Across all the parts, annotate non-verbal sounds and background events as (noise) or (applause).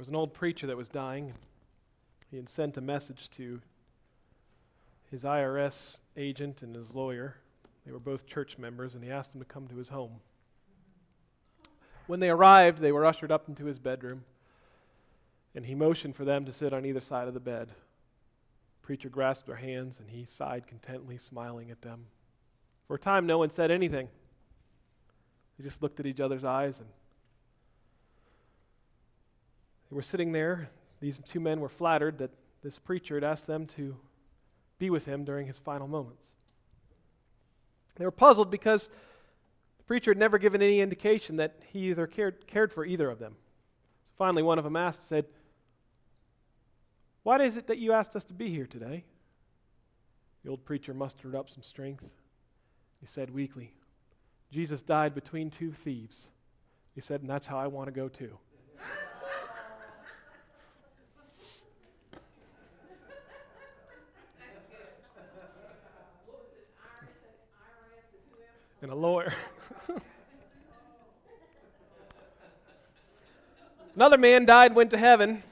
was an old preacher that was dying. He had sent a message to his IRS agent and his lawyer. They were both church members, and he asked them to come to his home. When they arrived, they were ushered up into his bedroom, and he motioned for them to sit on either side of the bed. The preacher grasped their hands, and he sighed contentedly, smiling at them. For a time, no one said anything. They just looked at each other's eyes, and they were sitting there. These two men were flattered that this preacher had asked them to be with him during his final moments. They were puzzled because the preacher had never given any indication that he either cared, cared for either of them. So finally, one of them asked, said, Why is it that you asked us to be here today? The old preacher mustered up some strength. He said weakly, Jesus died between two thieves. He said, and that's how I want to go too. And a lawyer. Another man died went to heaven.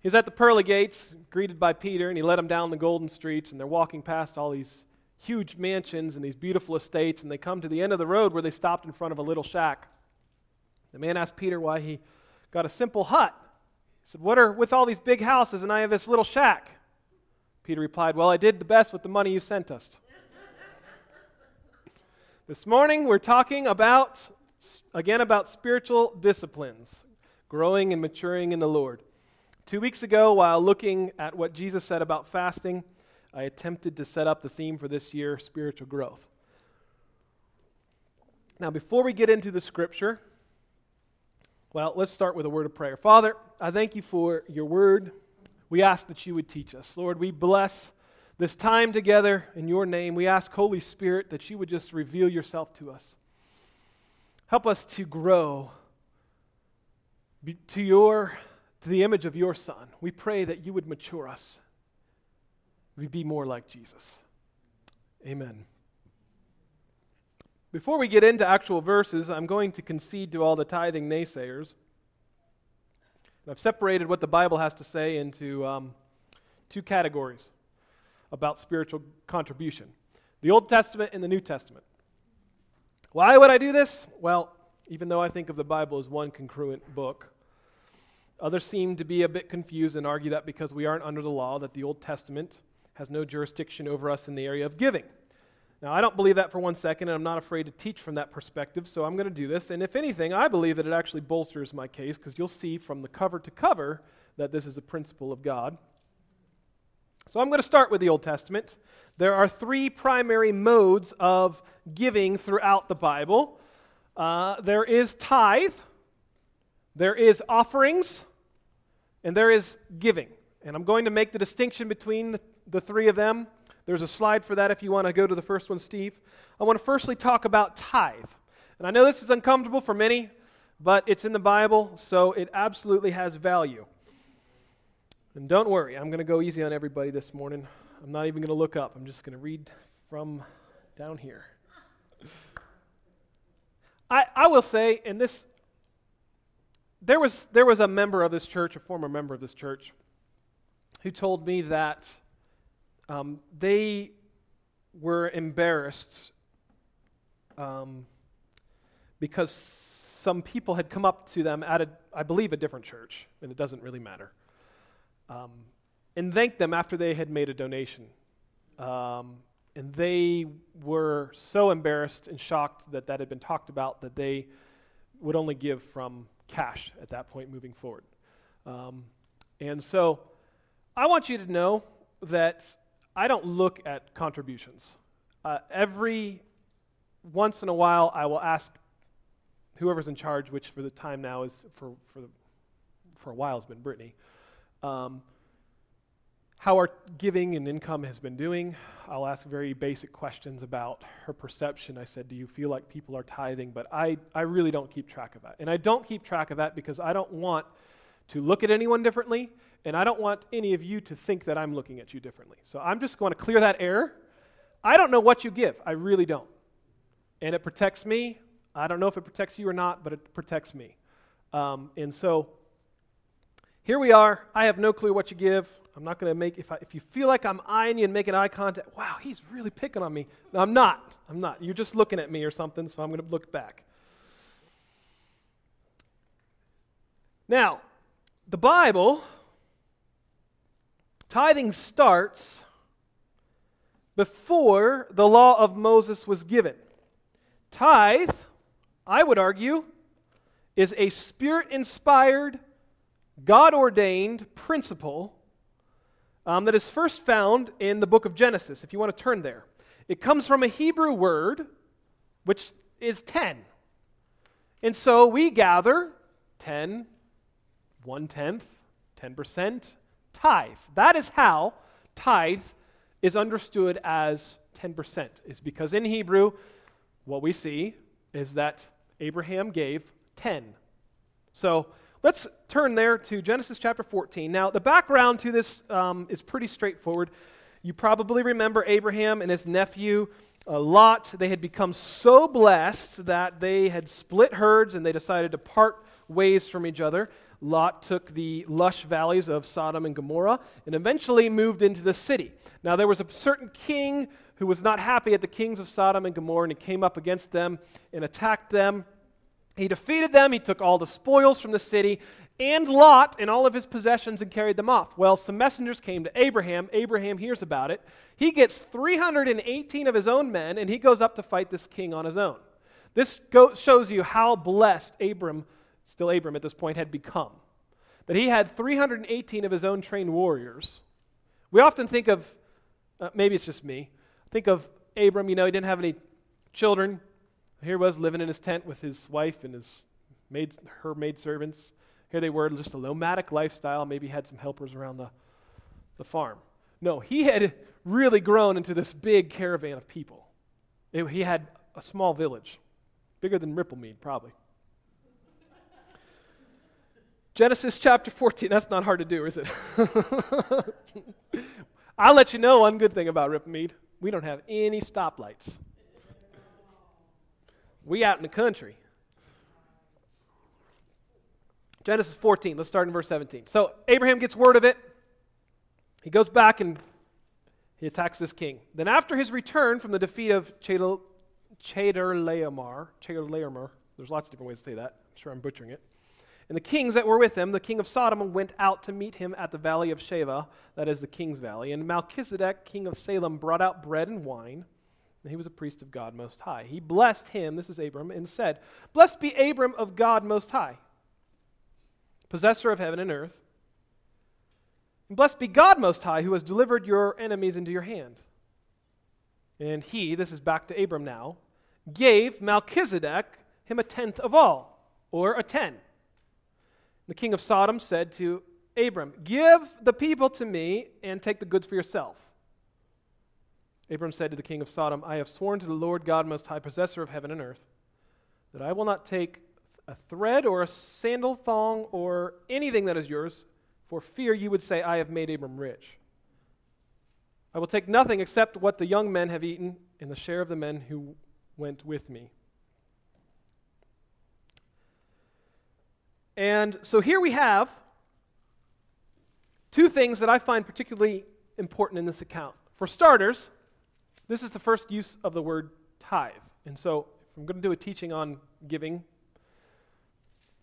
He was at the pearly gates, greeted by Peter, and he led him down the golden streets, and they're walking past all these huge mansions and these beautiful estates, and they come to the end of the road where they stopped in front of a little shack. The man asked Peter why he got a simple hut. He said, What are with all these big houses, and I have this little shack? Peter replied, Well, I did the best with the money you sent us. This morning we're talking about, again, about spiritual disciplines, growing and maturing in the Lord. Two weeks ago, while looking at what Jesus said about fasting, I attempted to set up the theme for this year spiritual growth. Now, before we get into the scripture, well, let's start with a word of prayer. Father, I thank you for your word. We ask that you would teach us. Lord, we bless this time together in your name. We ask, Holy Spirit, that you would just reveal yourself to us. Help us to grow to your to the image of your son. We pray that you would mature us. We be more like Jesus. Amen. Before we get into actual verses, I'm going to concede to all the tithing naysayers. I've separated what the Bible has to say into um, two categories about spiritual contribution the Old Testament and the New Testament. Why would I do this? Well, even though I think of the Bible as one congruent book, others seem to be a bit confused and argue that because we aren't under the law, that the Old Testament has no jurisdiction over us in the area of giving. Now, I don't believe that for one second, and I'm not afraid to teach from that perspective, so I'm going to do this. And if anything, I believe that it actually bolsters my case because you'll see from the cover to cover that this is a principle of God. So I'm going to start with the Old Testament. There are three primary modes of giving throughout the Bible uh, there is tithe, there is offerings, and there is giving. And I'm going to make the distinction between the, the three of them. There's a slide for that if you want to go to the first one, Steve. I want to firstly talk about tithe. And I know this is uncomfortable for many, but it's in the Bible, so it absolutely has value. And don't worry, I'm going to go easy on everybody this morning. I'm not even going to look up, I'm just going to read from down here. I, I will say, and this, there was, there was a member of this church, a former member of this church, who told me that um, they were embarrassed um, because some people had come up to them at, a, I believe, a different church, and it doesn't really matter um, and thanked them after they had made a donation. Um, and they were so embarrassed and shocked that that had been talked about that they would only give from cash at that point moving forward. Um, and so I want you to know that I don't look at contributions. Uh, every once in a while, I will ask whoever's in charge, which for the time now is for, for, for a while has been Brittany um, how our giving and income has been doing. I'll ask very basic questions about her perception. I said, Do you feel like people are tithing? But I, I really don't keep track of that. And I don't keep track of that because I don't want to look at anyone differently, and I don't want any of you to think that I'm looking at you differently. So I'm just going to clear that air. I don't know what you give. I really don't. And it protects me. I don't know if it protects you or not, but it protects me. Um, and so Here we are. I have no clue what you give. I'm not going to make, if, I, if you feel like I'm eyeing you and making eye contact, wow, he's really picking on me. No, I'm not. I'm not. You're just looking at me or something, so I'm going to look back. Now, the Bible, tithing starts before the law of Moses was given. Tithe, I would argue, is a spirit inspired, God ordained principle um, that is first found in the book of Genesis, if you want to turn there. It comes from a Hebrew word, which is 10. And so we gather 10, one tenth, 10%, tithe. That is how tithe is understood as 10%, is because in Hebrew, what we see is that Abraham gave 10. So let's turn there to Genesis chapter 14. Now, the background to this um, is pretty straightforward. You probably remember Abraham and his nephew uh, Lot. They had become so blessed that they had split herds and they decided to part ways from each other. Lot took the lush valleys of Sodom and Gomorrah and eventually moved into the city. Now, there was a certain king who was not happy at the kings of Sodom and Gomorrah, and he came up against them and attacked them. He defeated them, he took all the spoils from the city, and Lot and all of his possessions and carried them off. Well, some messengers came to Abraham. Abraham hears about it. He gets 318 of his own men, and he goes up to fight this king on his own. This go- shows you how blessed Abram still Abram at this point, had become. That he had 318 of his own trained warriors. We often think of, uh, maybe it's just me, think of Abram, you know, he didn't have any children. Here was living in his tent with his wife and his maid, her maid servants. Here they were, just a nomadic lifestyle, maybe had some helpers around the, the farm. No, he had really grown into this big caravan of people. It, he had a small village, bigger than Ripplemead, probably. Genesis chapter 14. That's not hard to do, is it? (laughs) I'll let you know one good thing about Ripplemead. We don't have any stoplights. We out in the country. Genesis 14. Let's start in verse 17. So Abraham gets word of it. He goes back and he attacks this king. Then after his return from the defeat of Chedorlaomer, Chedorlaomer, there's lots of different ways to say that. I'm sure I'm butchering it. And the kings that were with him, the king of Sodom, went out to meet him at the valley of Shaveh, that is the king's valley. And Melchizedek, king of Salem, brought out bread and wine. He was a priest of God Most High. He blessed him, this is Abram, and said, Blessed be Abram of God Most High, possessor of heaven and earth. And blessed be God Most High, who has delivered your enemies into your hand. And he, this is back to Abram now, gave Melchizedek him a tenth of all, or a ten. The king of Sodom said to Abram, Give the people to me and take the goods for yourself. Abram said to the king of Sodom, I have sworn to the Lord God Most High, possessor of heaven and earth, that I will not take a thread or a sandal thong or anything that is yours, for fear you would say, I have made Abram rich. I will take nothing except what the young men have eaten and the share of the men who went with me. And so here we have two things that I find particularly important in this account. For starters, this is the first use of the word tithe. And so if I'm going to do a teaching on giving,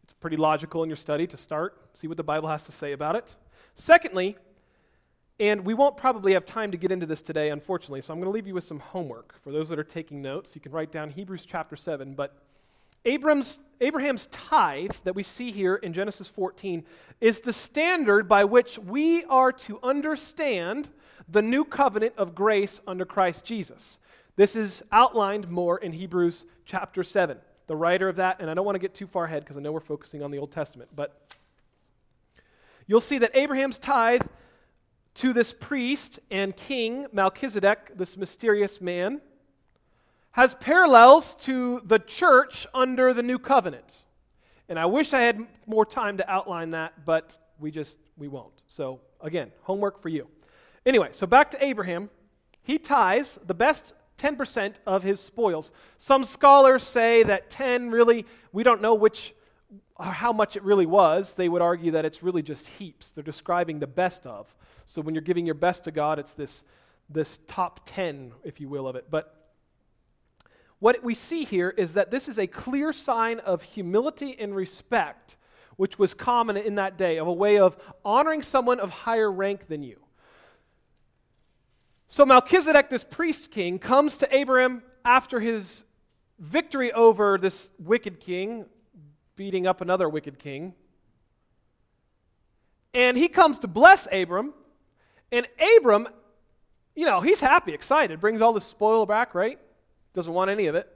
it's pretty logical in your study to start, see what the Bible has to say about it. Secondly, and we won't probably have time to get into this today, unfortunately, so I'm going to leave you with some homework. For those that are taking notes, you can write down Hebrews chapter 7, but Abram's, Abraham's tithe that we see here in Genesis 14 is the standard by which we are to understand the new covenant of grace under Christ Jesus. This is outlined more in Hebrews chapter 7. The writer of that, and I don't want to get too far ahead because I know we're focusing on the Old Testament, but you'll see that Abraham's tithe to this priest and king, Melchizedek, this mysterious man, has parallels to the church under the new covenant. And I wish I had more time to outline that, but we just we won't. So again, homework for you. Anyway, so back to Abraham. He tithes the best 10% of his spoils. Some scholars say that 10 really, we don't know which uh, how much it really was, they would argue that it's really just heaps. They're describing the best of. So when you're giving your best to God, it's this, this top 10, if you will, of it. But what we see here is that this is a clear sign of humility and respect, which was common in that day, of a way of honoring someone of higher rank than you. So Melchizedek, this priest king, comes to Abraham after his victory over this wicked king, beating up another wicked king. And he comes to bless Abram. And Abram, you know, he's happy, excited, brings all the spoil back, right? Doesn't want any of it.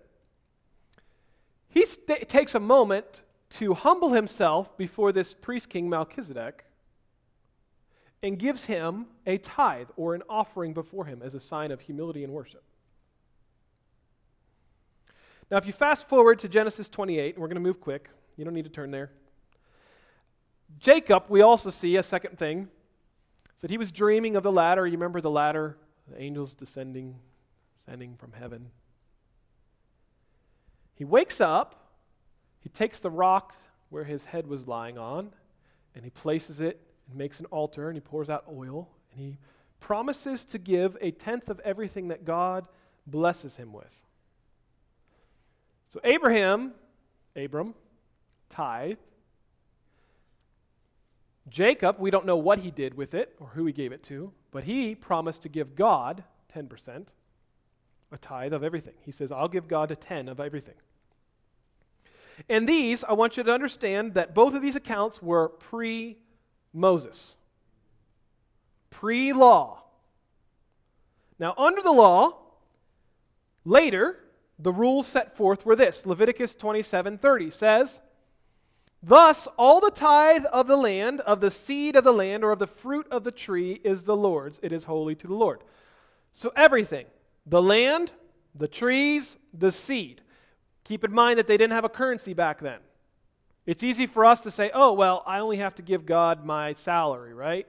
He st- takes a moment to humble himself before this priest king Melchizedek and gives him a tithe or an offering before him as a sign of humility and worship. Now, if you fast forward to Genesis 28, and we're going to move quick, you don't need to turn there. Jacob, we also see a second thing, is that he was dreaming of the ladder. You remember the ladder, the angels descending, descending from heaven. He wakes up, he takes the rock where his head was lying on, and he places it and makes an altar, and he pours out oil, and he promises to give a tenth of everything that God blesses him with. So Abraham, Abram, tithe. Jacob, we don't know what he did with it or who he gave it to, but he promised to give God 10%, a tithe of everything. He says, I'll give God a 10 of everything. And these, I want you to understand that both of these accounts were pre Moses, pre law. Now, under the law, later, the rules set forth were this Leviticus 27 30 says, Thus, all the tithe of the land, of the seed of the land, or of the fruit of the tree is the Lord's. It is holy to the Lord. So, everything the land, the trees, the seed. Keep in mind that they didn't have a currency back then. It's easy for us to say, oh, well, I only have to give God my salary, right?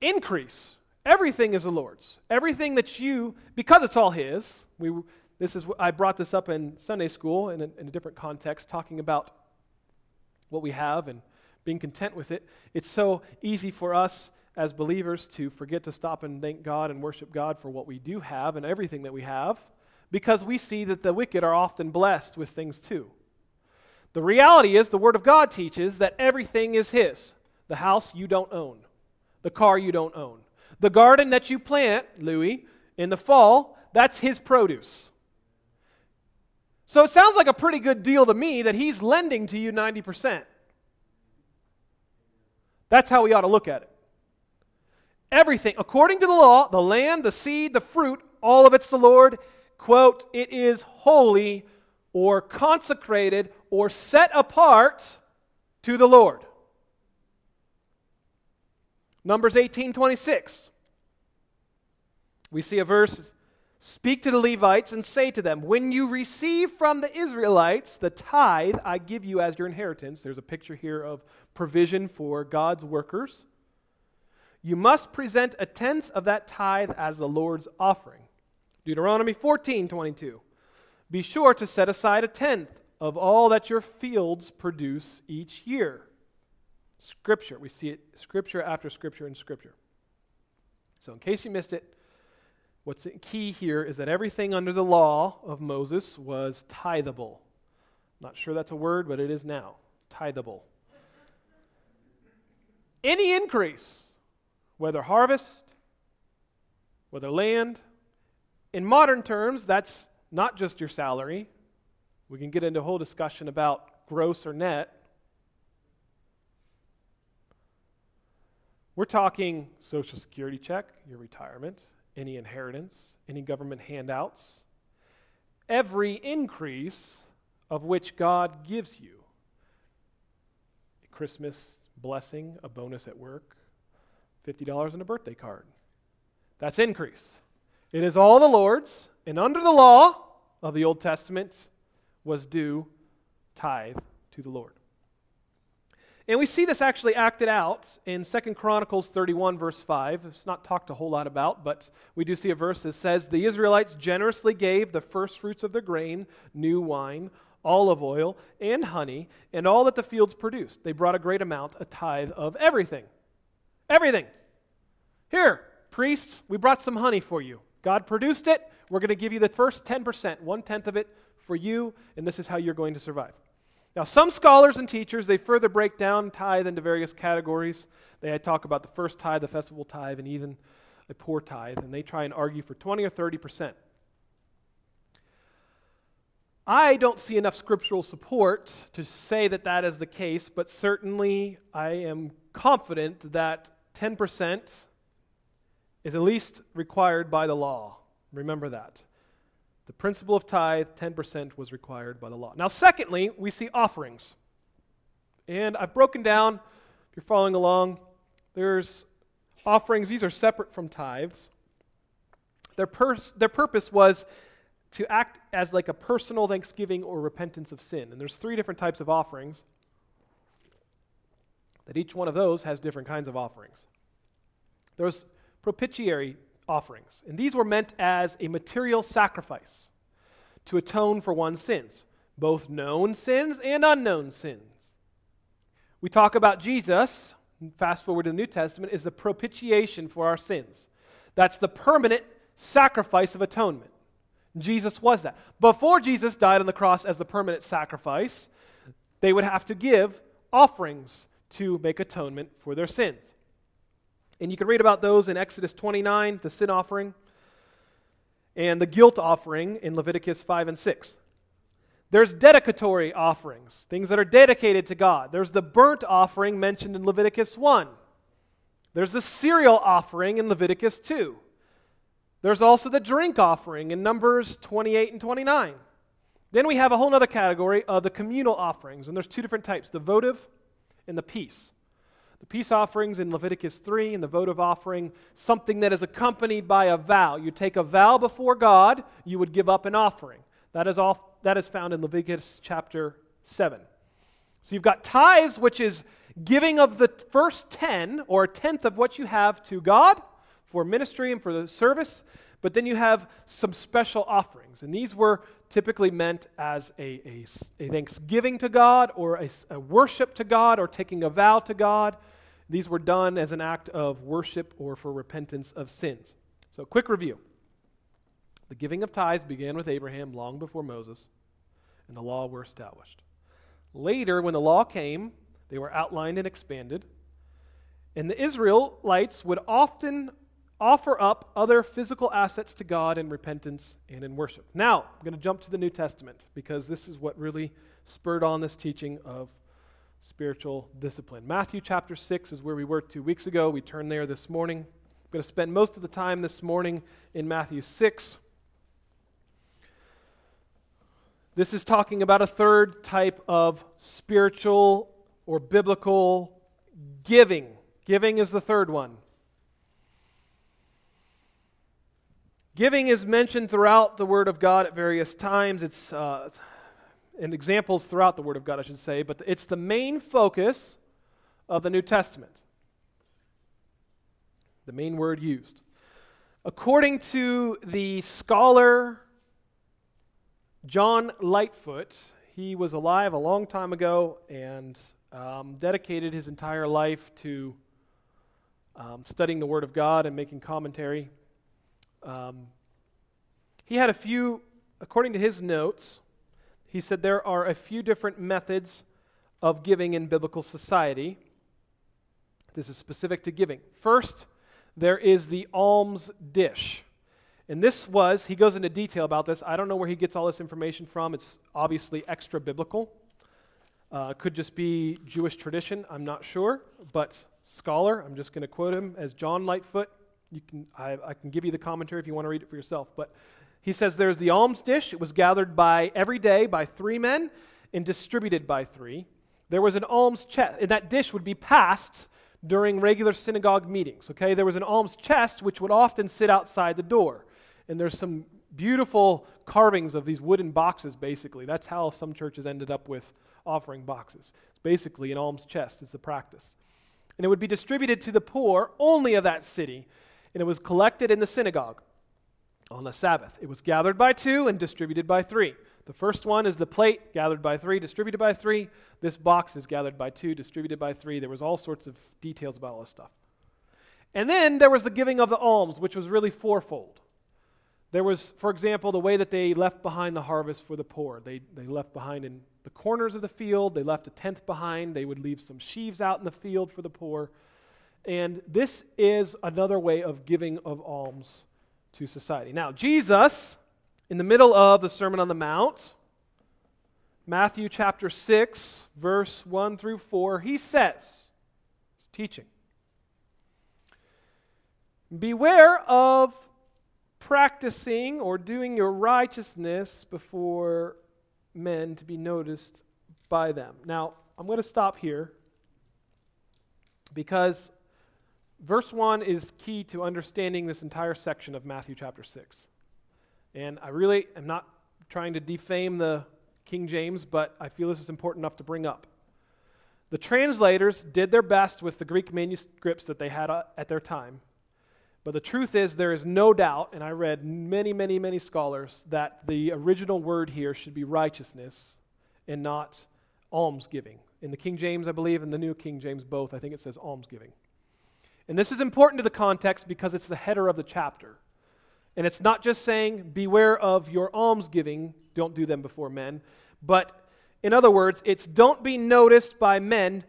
Increase. Everything is the Lord's. Everything that you, because it's all His, we, this is, I brought this up in Sunday school in a, in a different context, talking about what we have and being content with it. It's so easy for us as believers to forget to stop and thank God and worship God for what we do have and everything that we have because we see that the wicked are often blessed with things too. The reality is, the Word of God teaches that everything is His. The house you don't own, the car you don't own, the garden that you plant, Louis, in the fall, that's His produce. So it sounds like a pretty good deal to me that He's lending to you 90%. That's how we ought to look at it. Everything, according to the law, the land, the seed, the fruit, all of it's the Lord. Quote, it is holy or consecrated or set apart to the Lord. Numbers 18 26. We see a verse Speak to the Levites and say to them, When you receive from the Israelites the tithe I give you as your inheritance, there's a picture here of provision for God's workers. You must present a tenth of that tithe as the Lord's offering. Deuteronomy 14 22. Be sure to set aside a tenth of all that your fields produce each year. Scripture. We see it scripture after scripture and scripture. So, in case you missed it, what's key here is that everything under the law of Moses was tithable. Not sure that's a word, but it is now. Tithable. Any increase, whether harvest, whether land, in modern terms, that's not just your salary. We can get into a whole discussion about gross or net. We're talking Social Security check, your retirement, any inheritance, any government handouts, every increase of which God gives you. A Christmas blessing, a bonus at work, $50 in a birthday card. That's increase. It is all the Lord's, and under the law of the Old Testament was due tithe to the Lord. And we see this actually acted out in 2 Chronicles 31, verse 5. It's not talked a whole lot about, but we do see a verse that says, The Israelites generously gave the first fruits of their grain, new wine, olive oil, and honey, and all that the fields produced. They brought a great amount, a tithe of everything. Everything. Here, priests, we brought some honey for you. God produced it. We're going to give you the first 10%, one tenth of it for you, and this is how you're going to survive. Now, some scholars and teachers, they further break down tithe into various categories. They talk about the first tithe, the festival tithe, and even a poor tithe, and they try and argue for 20 or 30 percent. I don't see enough scriptural support to say that that is the case, but certainly I am confident that 10% is at least required by the law. Remember that. The principle of tithe, 10% was required by the law. Now, secondly, we see offerings. And I've broken down, if you're following along, there's offerings. These are separate from tithes. Their, pers- their purpose was to act as like a personal thanksgiving or repentance of sin. And there's three different types of offerings. That each one of those has different kinds of offerings. There's propitiatory offerings, and these were meant as a material sacrifice to atone for one's sins, both known sins and unknown sins. We talk about Jesus, fast forward to the New Testament, is the propitiation for our sins. That's the permanent sacrifice of atonement. Jesus was that. Before Jesus died on the cross as the permanent sacrifice, they would have to give offerings to make atonement for their sins. And you can read about those in Exodus 29, the sin offering, and the guilt offering in Leviticus 5 and 6. There's dedicatory offerings, things that are dedicated to God. There's the burnt offering mentioned in Leviticus 1. There's the cereal offering in Leviticus 2. There's also the drink offering in Numbers 28 and 29. Then we have a whole other category of the communal offerings, and there's two different types the votive and the peace. The peace offerings in Leviticus 3 and the votive offering, something that is accompanied by a vow. You take a vow before God, you would give up an offering. That is, all, that is found in Leviticus chapter 7. So you've got tithes, which is giving of the first 10 or a tenth of what you have to God for ministry and for the service, but then you have some special offerings. And these were typically meant as a, a, a thanksgiving to God or a, a worship to God or taking a vow to God. These were done as an act of worship or for repentance of sins. So, quick review. The giving of tithes began with Abraham long before Moses, and the law were established. Later, when the law came, they were outlined and expanded. And the Israelites would often offer up other physical assets to God in repentance and in worship. Now, I'm going to jump to the New Testament because this is what really spurred on this teaching of spiritual discipline. Matthew chapter 6 is where we were two weeks ago. We turned there this morning. I'm going to spend most of the time this morning in Matthew 6. This is talking about a third type of spiritual or biblical giving. Giving is the third one. Giving is mentioned throughout the Word of God at various times. It's uh, in examples throughout the Word of God, I should say, but it's the main focus of the New Testament. The main word used. According to the scholar John Lightfoot, he was alive a long time ago and um, dedicated his entire life to um, studying the Word of God and making commentary um, he had a few, according to his notes, he said there are a few different methods of giving in biblical society. This is specific to giving. First, there is the alms dish. And this was, he goes into detail about this. I don't know where he gets all this information from. It's obviously extra biblical. Uh, could just be Jewish tradition, I'm not sure. But scholar, I'm just going to quote him as John Lightfoot. You can, I, I can give you the commentary if you want to read it for yourself. But he says there's the alms dish. It was gathered by every day by three men and distributed by three. There was an alms chest, and that dish would be passed during regular synagogue meetings. Okay, there was an alms chest which would often sit outside the door, and there's some beautiful carvings of these wooden boxes. Basically, that's how some churches ended up with offering boxes. It's basically an alms chest. It's the practice, and it would be distributed to the poor only of that city and it was collected in the synagogue on the Sabbath. It was gathered by two and distributed by three. The first one is the plate gathered by three, distributed by three. This box is gathered by two, distributed by three. There was all sorts of details about all this stuff. And then there was the giving of the alms, which was really fourfold. There was, for example, the way that they left behind the harvest for the poor. They, they left behind in the corners of the field, they left a tenth behind, they would leave some sheaves out in the field for the poor. And this is another way of giving of alms to society. Now, Jesus, in the middle of the Sermon on the Mount, Matthew chapter 6, verse 1 through 4, he says, he's teaching, Beware of practicing or doing your righteousness before men to be noticed by them. Now, I'm going to stop here because verse 1 is key to understanding this entire section of Matthew chapter 6. And I really am not trying to defame the King James, but I feel this is important enough to bring up. The translators did their best with the Greek manuscripts that they had uh, at their time but the truth is, there is no doubt, and I read many, many, many scholars, that the original word here should be righteousness and not almsgiving. In the King James, I believe, and the New King James, both, I think it says almsgiving. And this is important to the context because it's the header of the chapter. And it's not just saying, beware of your almsgiving, don't do them before men. But in other words, it's don't be noticed by men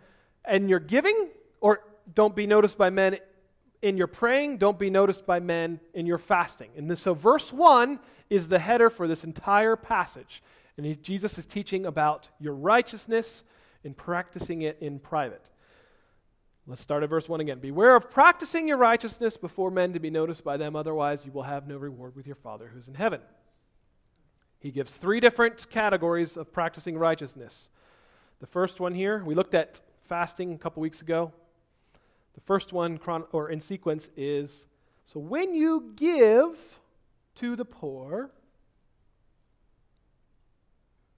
in your giving, or don't be noticed by men in your praying, don't be noticed by men in your fasting. And this, so, verse 1 is the header for this entire passage. And he, Jesus is teaching about your righteousness and practicing it in private. Let's start at verse 1 again. Beware of practicing your righteousness before men to be noticed by them, otherwise, you will have no reward with your Father who's in heaven. He gives three different categories of practicing righteousness. The first one here, we looked at fasting a couple weeks ago. The first one, chron- or in sequence, is so when you give to the poor,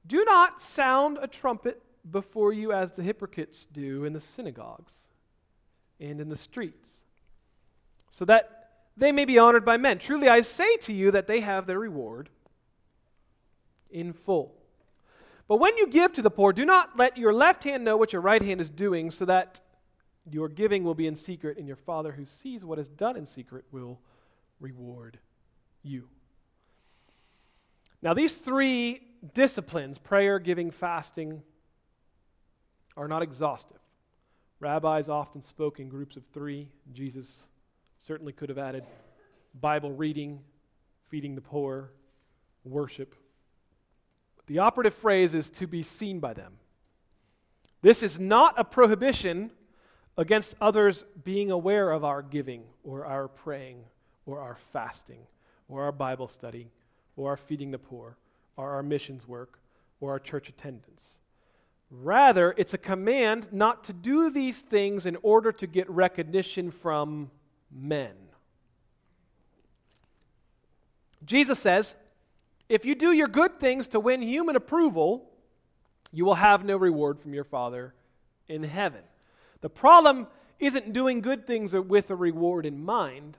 do not sound a trumpet before you as the hypocrites do in the synagogues and in the streets, so that they may be honored by men. Truly, I say to you that they have their reward in full. But when you give to the poor, do not let your left hand know what your right hand is doing, so that your giving will be in secret, and your Father who sees what is done in secret will reward you. Now, these three disciplines prayer, giving, fasting are not exhaustive. Rabbis often spoke in groups of three. Jesus certainly could have added Bible reading, feeding the poor, worship. But the operative phrase is to be seen by them. This is not a prohibition against others being aware of our giving or our praying or our fasting or our Bible study or our feeding the poor or our missions work or our church attendance. Rather, it's a command not to do these things in order to get recognition from men. Jesus says, if you do your good things to win human approval, you will have no reward from your Father in heaven. The problem isn't doing good things with a reward in mind,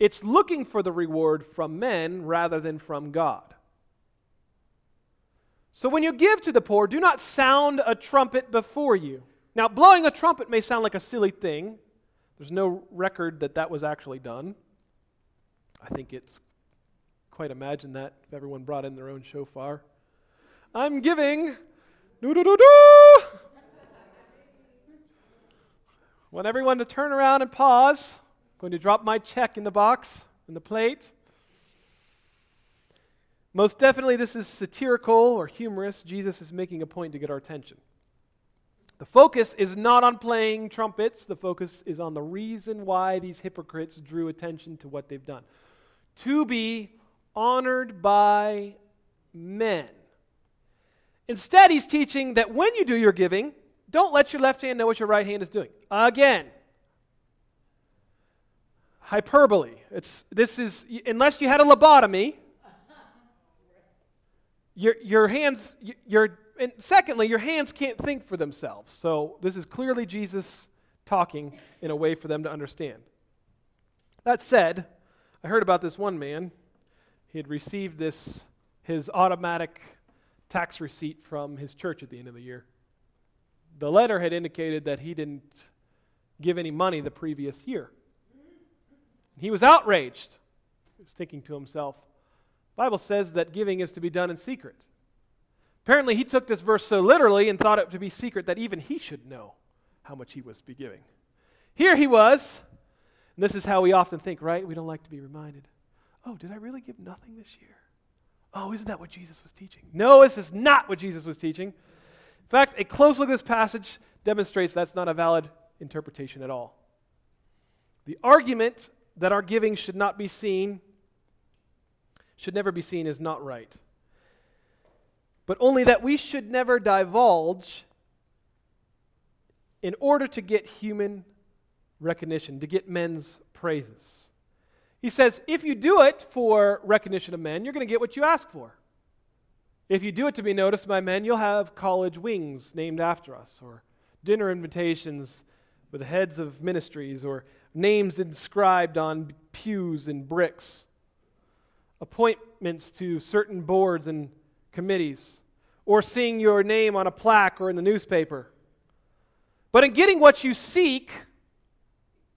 it's looking for the reward from men rather than from God. So when you give to the poor, do not sound a trumpet before you. Now, blowing a trumpet may sound like a silly thing. There's no record that that was actually done. I think it's quite imagine that if everyone brought in their own shofar. I'm giving. Do do do do. want everyone to turn around and pause. I'm going to drop my check in the box, in the plate. Most definitely, this is satirical or humorous. Jesus is making a point to get our attention. The focus is not on playing trumpets, the focus is on the reason why these hypocrites drew attention to what they've done. To be honored by men. Instead, he's teaching that when you do your giving, don't let your left hand know what your right hand is doing. Again, hyperbole. It's, this is, unless you had a lobotomy, your, your hands, your, and secondly, your hands can't think for themselves. So this is clearly Jesus talking in a way for them to understand. That said, I heard about this one man. He had received this, his automatic tax receipt from his church at the end of the year. The letter had indicated that he didn't give any money the previous year. He was outraged. He was thinking to himself, Bible says that giving is to be done in secret. Apparently, he took this verse so literally and thought it to be secret that even he should know how much he was be giving. Here he was, and this is how we often think, right? We don't like to be reminded. Oh, did I really give nothing this year? Oh, isn't that what Jesus was teaching? No, this is not what Jesus was teaching. In fact, a close look at this passage demonstrates that's not a valid interpretation at all. The argument that our giving should not be seen, should never be seen, as not right. But only that we should never divulge in order to get human recognition, to get men's praises. He says, if you do it for recognition of men, you're going to get what you ask for. If you do it to be noticed by men, you'll have college wings named after us, or dinner invitations with the heads of ministries, or names inscribed on pews and bricks, appointments to certain boards and committees, or seeing your name on a plaque or in the newspaper. But in getting what you seek,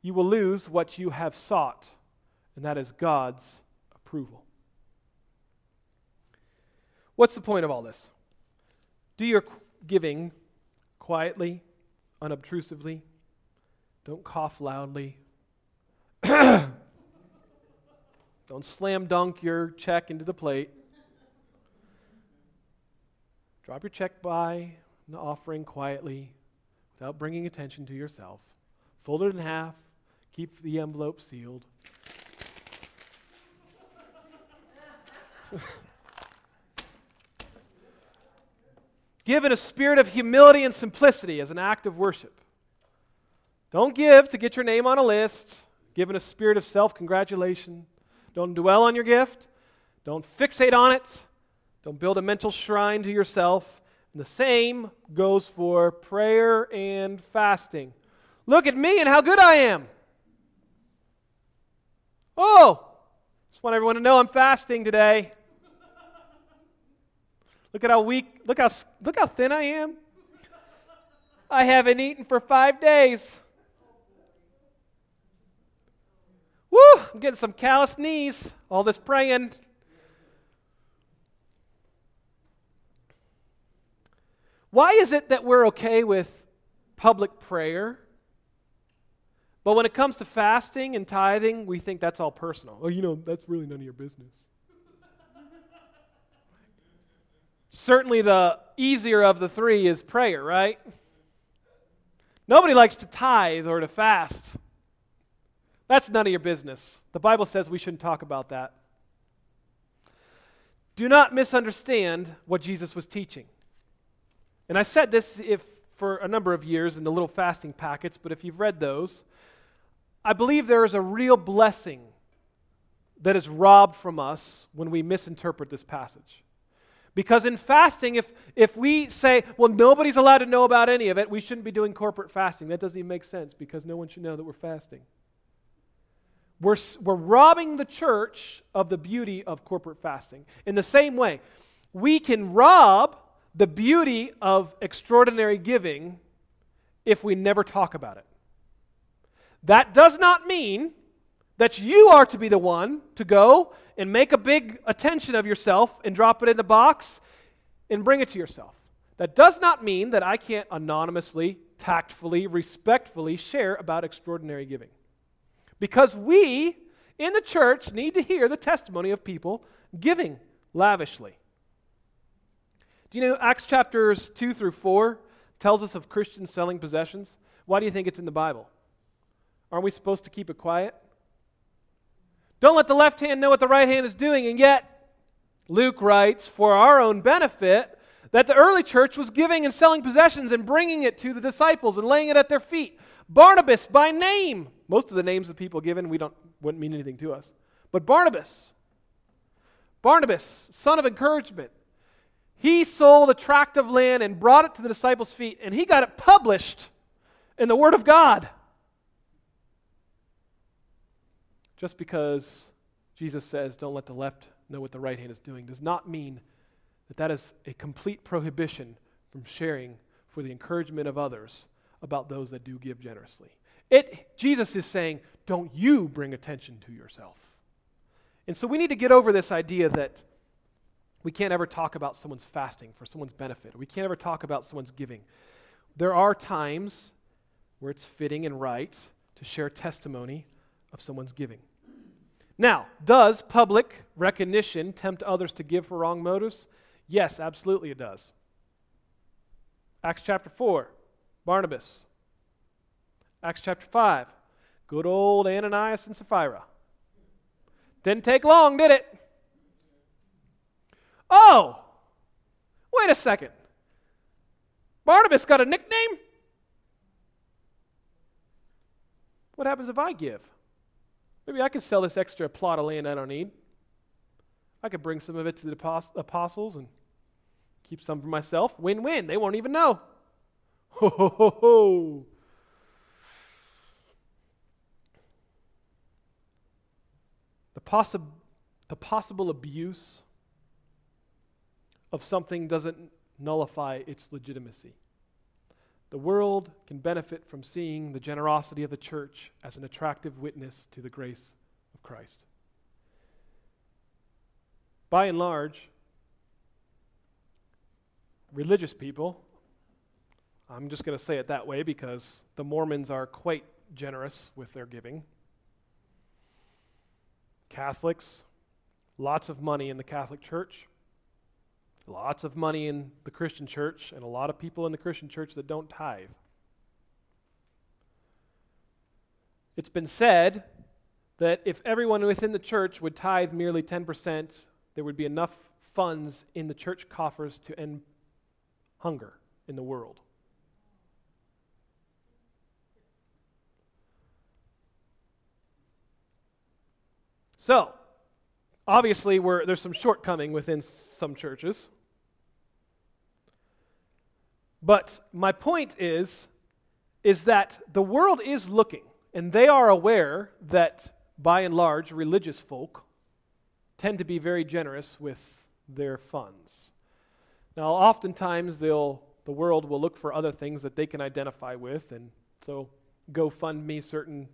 you will lose what you have sought, and that is God's approval. What's the point of all this? Do your giving quietly, unobtrusively. Don't cough loudly. (clears throat) Don't slam dunk your check into the plate. Drop your check by the offering quietly without bringing attention to yourself. Fold it in half, keep the envelope sealed. Give in a spirit of humility and simplicity as an act of worship. Don't give to get your name on a list. Give in a spirit of self congratulation. Don't dwell on your gift. Don't fixate on it. Don't build a mental shrine to yourself. And the same goes for prayer and fasting. Look at me and how good I am. Oh, just want everyone to know I'm fasting today. Look at how weak, look how, look how thin I am. I haven't eaten for five days. Woo, I'm getting some calloused knees, all this praying. Why is it that we're okay with public prayer? But when it comes to fasting and tithing, we think that's all personal. Oh, you know, that's really none of your business. Certainly, the easier of the three is prayer, right? Nobody likes to tithe or to fast. That's none of your business. The Bible says we shouldn't talk about that. Do not misunderstand what Jesus was teaching. And I said this if for a number of years in the little fasting packets, but if you've read those, I believe there is a real blessing that is robbed from us when we misinterpret this passage. Because in fasting, if, if we say, well, nobody's allowed to know about any of it, we shouldn't be doing corporate fasting. That doesn't even make sense because no one should know that we're fasting. We're, we're robbing the church of the beauty of corporate fasting. In the same way, we can rob the beauty of extraordinary giving if we never talk about it. That does not mean that you are to be the one to go and make a big attention of yourself and drop it in the box and bring it to yourself. That does not mean that I can't anonymously, tactfully, respectfully share about extraordinary giving. Because we in the church need to hear the testimony of people giving lavishly. Do you know Acts chapters 2 through 4 tells us of Christians selling possessions? Why do you think it's in the Bible? Aren't we supposed to keep it quiet? Don't let the left hand know what the right hand is doing. And yet, Luke writes, for our own benefit, that the early church was giving and selling possessions and bringing it to the disciples and laying it at their feet. Barnabas by name. Most of the names of people given we don't wouldn't mean anything to us. But Barnabas, Barnabas, son of encouragement, he sold a tract of land and brought it to the disciples' feet, and he got it published in the Word of God. Just because Jesus says, don't let the left know what the right hand is doing, does not mean that that is a complete prohibition from sharing for the encouragement of others about those that do give generously. It, Jesus is saying, don't you bring attention to yourself. And so we need to get over this idea that we can't ever talk about someone's fasting for someone's benefit. We can't ever talk about someone's giving. There are times where it's fitting and right to share testimony of someone's giving. Now, does public recognition tempt others to give for wrong motives? Yes, absolutely it does. Acts chapter 4, Barnabas. Acts chapter 5, good old Ananias and Sapphira. Didn't take long, did it? Oh, wait a second. Barnabas got a nickname? What happens if I give? Maybe I could sell this extra plot of land I don't need. I could bring some of it to the apostles and keep some for myself. Win win. They won't even know. (laughs) Ho, ho, ho, ho. Possi- the possible abuse of something doesn't nullify its legitimacy. The world can benefit from seeing the generosity of the church as an attractive witness to the grace of Christ. By and large, religious people, I'm just going to say it that way because the Mormons are quite generous with their giving. Catholics, lots of money in the Catholic Church lots of money in the Christian church, and a lot of people in the Christian church that don't tithe. It's been said that if everyone within the church would tithe merely 10%, there would be enough funds in the church coffers to end hunger in the world. So, obviously, there's some shortcoming within some churches. But my point is is that the world is looking and they are aware that by and large religious folk tend to be very generous with their funds. Now oftentimes they'll the world will look for other things that they can identify with and so GoFundMe certain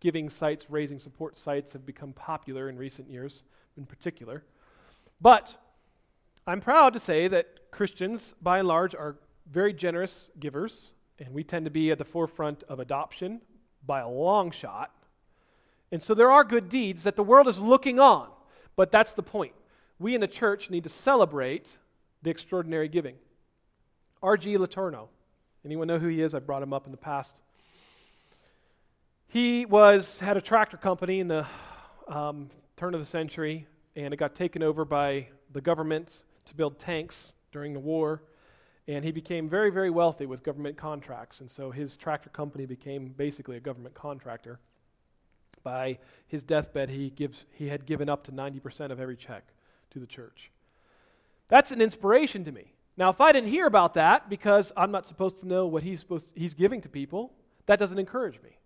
giving sites, raising support sites have become popular in recent years in particular. But I'm proud to say that Christians by and large are very generous givers, and we tend to be at the forefront of adoption by a long shot. And so there are good deeds that the world is looking on, but that's the point. We in the church need to celebrate the extraordinary giving. R.G. Letourneau. Anyone know who he is? I brought him up in the past. He was had a tractor company in the um, turn of the century, and it got taken over by the government to build tanks during the war. And he became very, very wealthy with government contracts. And so his tractor company became basically a government contractor. By his deathbed, he, gives, he had given up to 90% of every check to the church. That's an inspiration to me. Now, if I didn't hear about that because I'm not supposed to know what he's, supposed to, he's giving to people, that doesn't encourage me.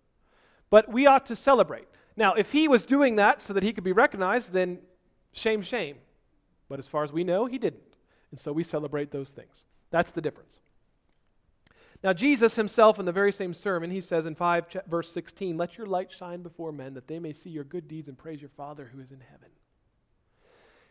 But we ought to celebrate. Now, if he was doing that so that he could be recognized, then shame, shame. But as far as we know, he didn't. And so we celebrate those things. That's the difference. Now, Jesus himself, in the very same sermon, he says in 5, verse 16, Let your light shine before men, that they may see your good deeds and praise your Father who is in heaven.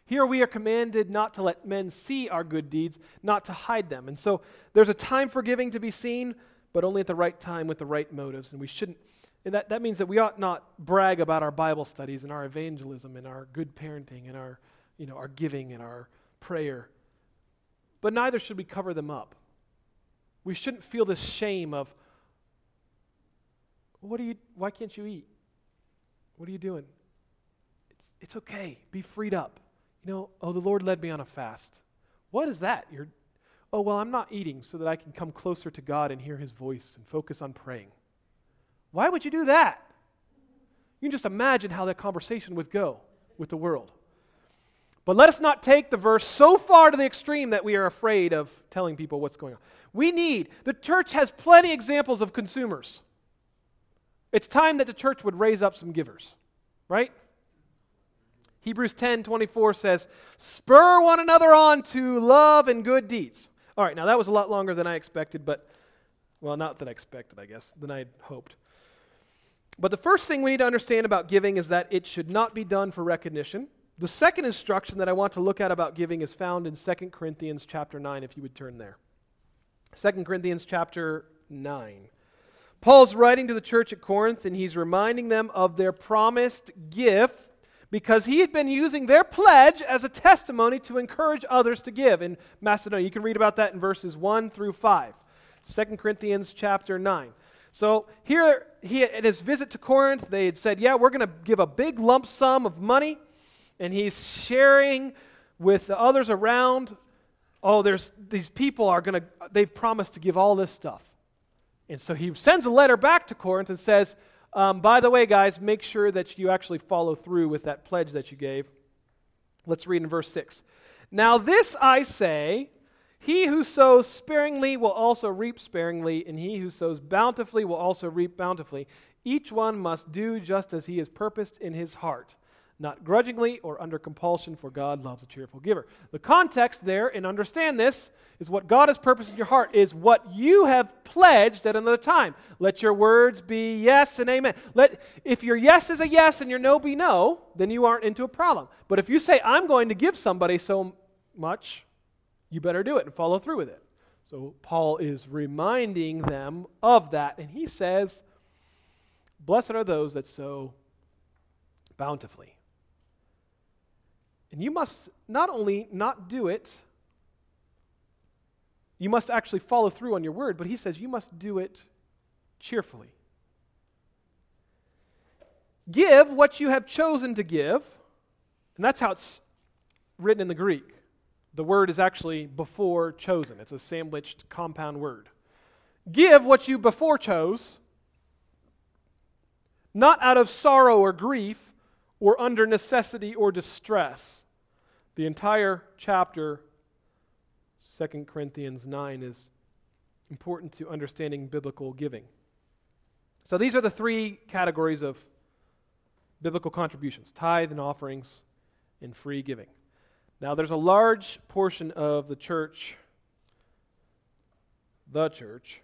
Here we are commanded not to let men see our good deeds, not to hide them. And so there's a time for giving to be seen, but only at the right time with the right motives. And we shouldn't, and that, that means that we ought not brag about our Bible studies and our evangelism and our good parenting and our, you know, our giving and our prayer but neither should we cover them up. We shouldn't feel this shame of, what are you, why can't you eat? What are you doing? It's, it's okay. Be freed up. You know, oh, the Lord led me on a fast. What is that? You're, oh, well, I'm not eating so that I can come closer to God and hear his voice and focus on praying. Why would you do that? You can just imagine how that conversation would go with the world. But let us not take the verse so far to the extreme that we are afraid of telling people what's going on. We need, the church has plenty examples of consumers. It's time that the church would raise up some givers, right? Hebrews 10 24 says, Spur one another on to love and good deeds. All right, now that was a lot longer than I expected, but, well, not that I expected, I guess, than I hoped. But the first thing we need to understand about giving is that it should not be done for recognition. The second instruction that I want to look at about giving is found in 2 Corinthians chapter 9, if you would turn there. 2 Corinthians chapter 9. Paul's writing to the church at Corinth, and he's reminding them of their promised gift because he had been using their pledge as a testimony to encourage others to give in Macedonia. You can read about that in verses 1 through 5. 2 Corinthians chapter 9. So here, he, at his visit to Corinth, they had said, Yeah, we're going to give a big lump sum of money. And he's sharing with the others around, Oh, there's these people are going to, they've promised to give all this stuff. And so he sends a letter back to Corinth and says, um, by the way, guys, make sure that you actually follow through with that pledge that you gave. Let's read in verse 6. Now, this I say he who sows sparingly will also reap sparingly, and he who sows bountifully will also reap bountifully. Each one must do just as he has purposed in his heart not grudgingly or under compulsion, for God loves a cheerful giver. The context there, and understand this, is what God has purposed in your heart, is what you have pledged at another time. Let your words be yes and amen. Let, if your yes is a yes and your no be no, then you aren't into a problem. But if you say, I'm going to give somebody so much, you better do it and follow through with it. So Paul is reminding them of that, and he says, Blessed are those that sow bountifully. And you must not only not do it, you must actually follow through on your word, but he says you must do it cheerfully. Give what you have chosen to give, and that's how it's written in the Greek. The word is actually before chosen, it's a sandwiched compound word. Give what you before chose, not out of sorrow or grief or under necessity or distress. The entire chapter, 2 Corinthians 9, is important to understanding biblical giving. So these are the three categories of biblical contributions tithe and offerings and free giving. Now, there's a large portion of the church, the church,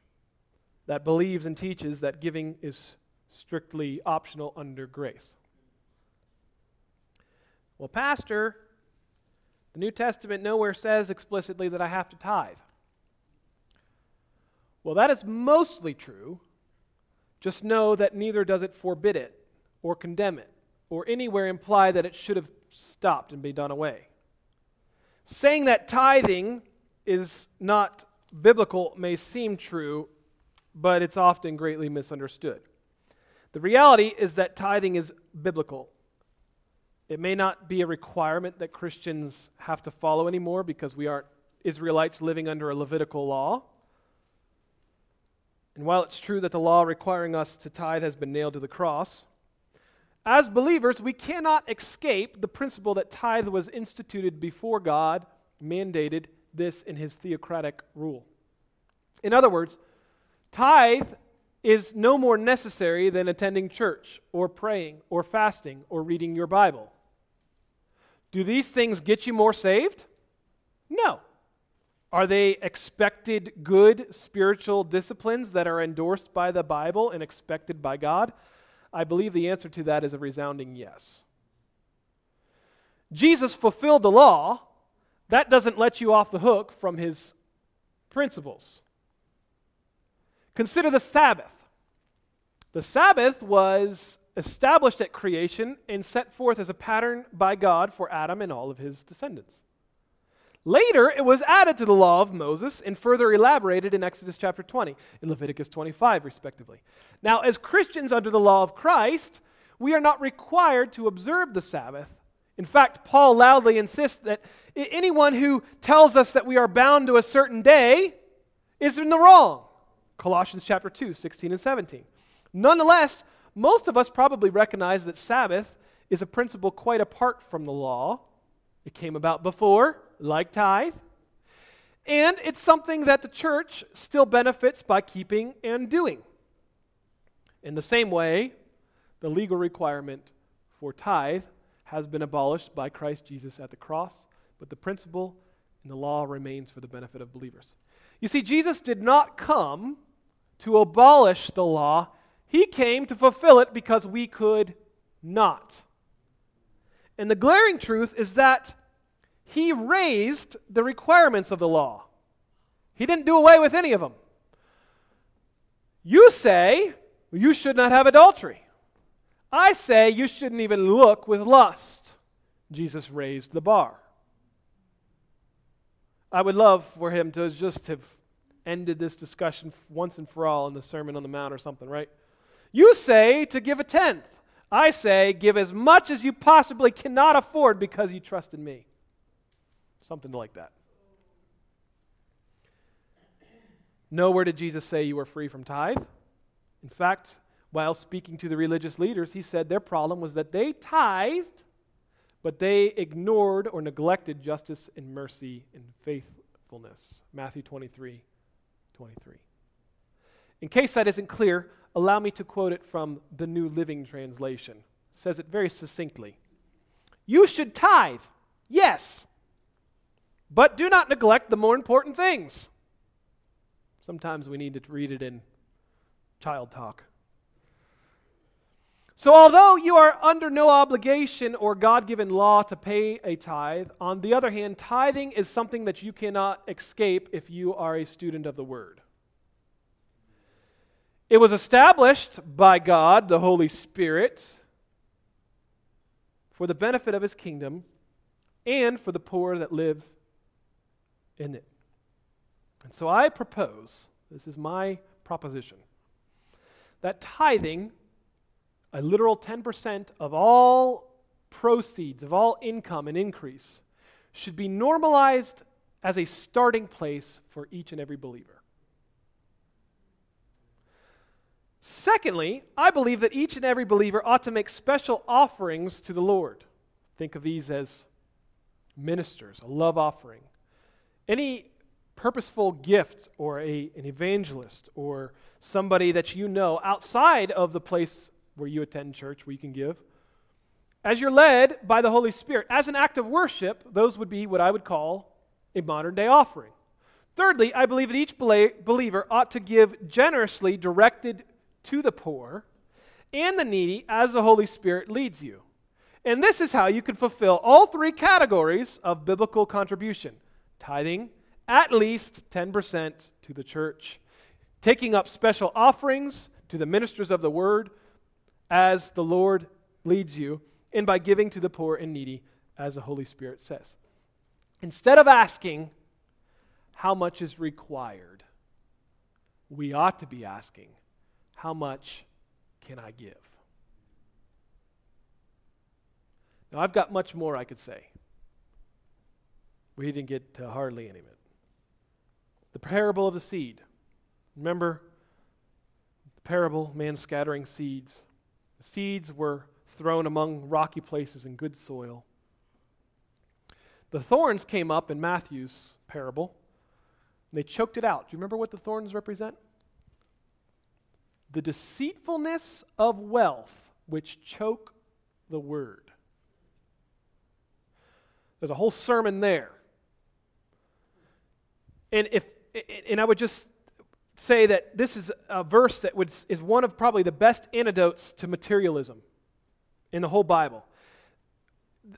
that believes and teaches that giving is strictly optional under grace. Well, Pastor, the New Testament nowhere says explicitly that I have to tithe. Well, that is mostly true. Just know that neither does it forbid it or condemn it or anywhere imply that it should have stopped and be done away. Saying that tithing is not biblical may seem true, but it's often greatly misunderstood. The reality is that tithing is biblical. It may not be a requirement that Christians have to follow anymore because we aren't Israelites living under a Levitical law. And while it's true that the law requiring us to tithe has been nailed to the cross, as believers, we cannot escape the principle that tithe was instituted before God mandated this in his theocratic rule. In other words, tithe is no more necessary than attending church or praying or fasting or reading your Bible. Do these things get you more saved? No. Are they expected good spiritual disciplines that are endorsed by the Bible and expected by God? I believe the answer to that is a resounding yes. Jesus fulfilled the law. That doesn't let you off the hook from his principles. Consider the Sabbath. The Sabbath was established at creation and set forth as a pattern by God for Adam and all of his descendants. Later, it was added to the law of Moses and further elaborated in Exodus chapter 20, in Leviticus 25, respectively. Now, as Christians under the law of Christ, we are not required to observe the Sabbath. In fact, Paul loudly insists that anyone who tells us that we are bound to a certain day is in the wrong. Colossians chapter 2, 16 and 17. Nonetheless, most of us probably recognize that Sabbath is a principle quite apart from the law. It came about before, like tithe. And it's something that the church still benefits by keeping and doing. In the same way, the legal requirement for tithe has been abolished by Christ Jesus at the cross, but the principle in the law remains for the benefit of believers. You see, Jesus did not come to abolish the law, he came to fulfill it because we could not. And the glaring truth is that he raised the requirements of the law. He didn't do away with any of them. You say you should not have adultery. I say you shouldn't even look with lust. Jesus raised the bar. I would love for him to just have ended this discussion once and for all in the Sermon on the Mount or something, right? You say to give a tenth. I say give as much as you possibly cannot afford because you trust in me. Something like that. Nowhere did Jesus say you were free from tithe. In fact, while speaking to the religious leaders, he said their problem was that they tithed, but they ignored or neglected justice and mercy and faithfulness. Matthew 23 23. In case that isn't clear, allow me to quote it from the New Living Translation. It says it very succinctly. You should tithe, yes, but do not neglect the more important things. Sometimes we need to read it in child talk. So, although you are under no obligation or God given law to pay a tithe, on the other hand, tithing is something that you cannot escape if you are a student of the Word. It was established by God, the Holy Spirit, for the benefit of His kingdom and for the poor that live in it. And so I propose this is my proposition that tithing a literal 10% of all proceeds, of all income and increase, should be normalized as a starting place for each and every believer. Secondly, I believe that each and every believer ought to make special offerings to the Lord. Think of these as ministers, a love offering. Any purposeful gift or a, an evangelist or somebody that you know outside of the place where you attend church, where you can give. As you're led by the Holy Spirit, as an act of worship, those would be what I would call a modern day offering. Thirdly, I believe that each believer ought to give generously directed to the poor and the needy as the Holy Spirit leads you. And this is how you can fulfill all three categories of biblical contribution tithing, at least 10% to the church, taking up special offerings to the ministers of the word, as the Lord leads you, and by giving to the poor and needy, as the Holy Spirit says. Instead of asking, how much is required, we ought to be asking, how much can I give? Now, I've got much more I could say. We didn't get to hardly any of it. The parable of the seed. Remember the parable, man scattering seeds. The seeds were thrown among rocky places in good soil. The thorns came up in Matthew's parable. They choked it out. Do you remember what the thorns represent? The deceitfulness of wealth which choke the word. There's a whole sermon there. And if and I would just say that this is a verse that would, is one of probably the best antidotes to materialism in the whole Bible.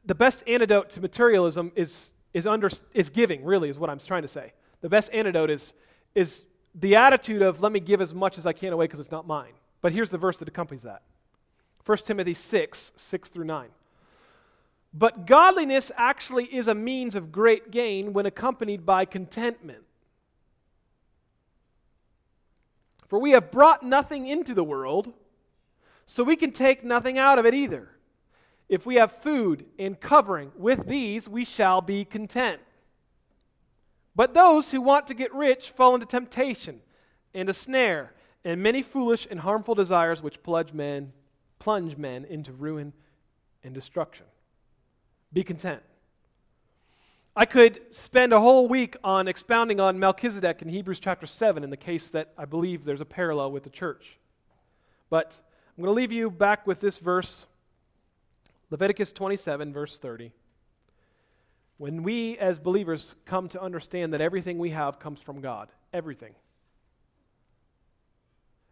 The best antidote to materialism is, is, under, is giving, really, is what I'm trying to say. The best antidote is, is the attitude of, let me give as much as I can away because it's not mine. But here's the verse that accompanies that 1 Timothy 6, 6 through 9. But godliness actually is a means of great gain when accompanied by contentment. For we have brought nothing into the world, so we can take nothing out of it either. If we have food and covering, with these we shall be content. But those who want to get rich fall into temptation and a snare and many foolish and harmful desires which plunge men, plunge men into ruin and destruction. Be content. I could spend a whole week on expounding on Melchizedek in Hebrews chapter 7 in the case that I believe there's a parallel with the church. But I'm going to leave you back with this verse Leviticus 27, verse 30. When we as believers come to understand that everything we have comes from God, everything,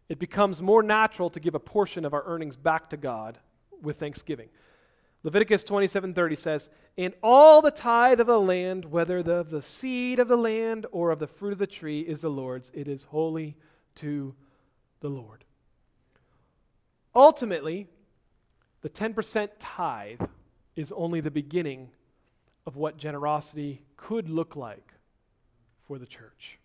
it becomes more natural to give a portion of our earnings back to God with thanksgiving. Leviticus 27:30 says, "In all the tithe of the land, whether the, of the seed of the land or of the fruit of the tree is the Lord's, it is holy to the Lord." Ultimately, the 10% tithe is only the beginning of what generosity could look like for the church.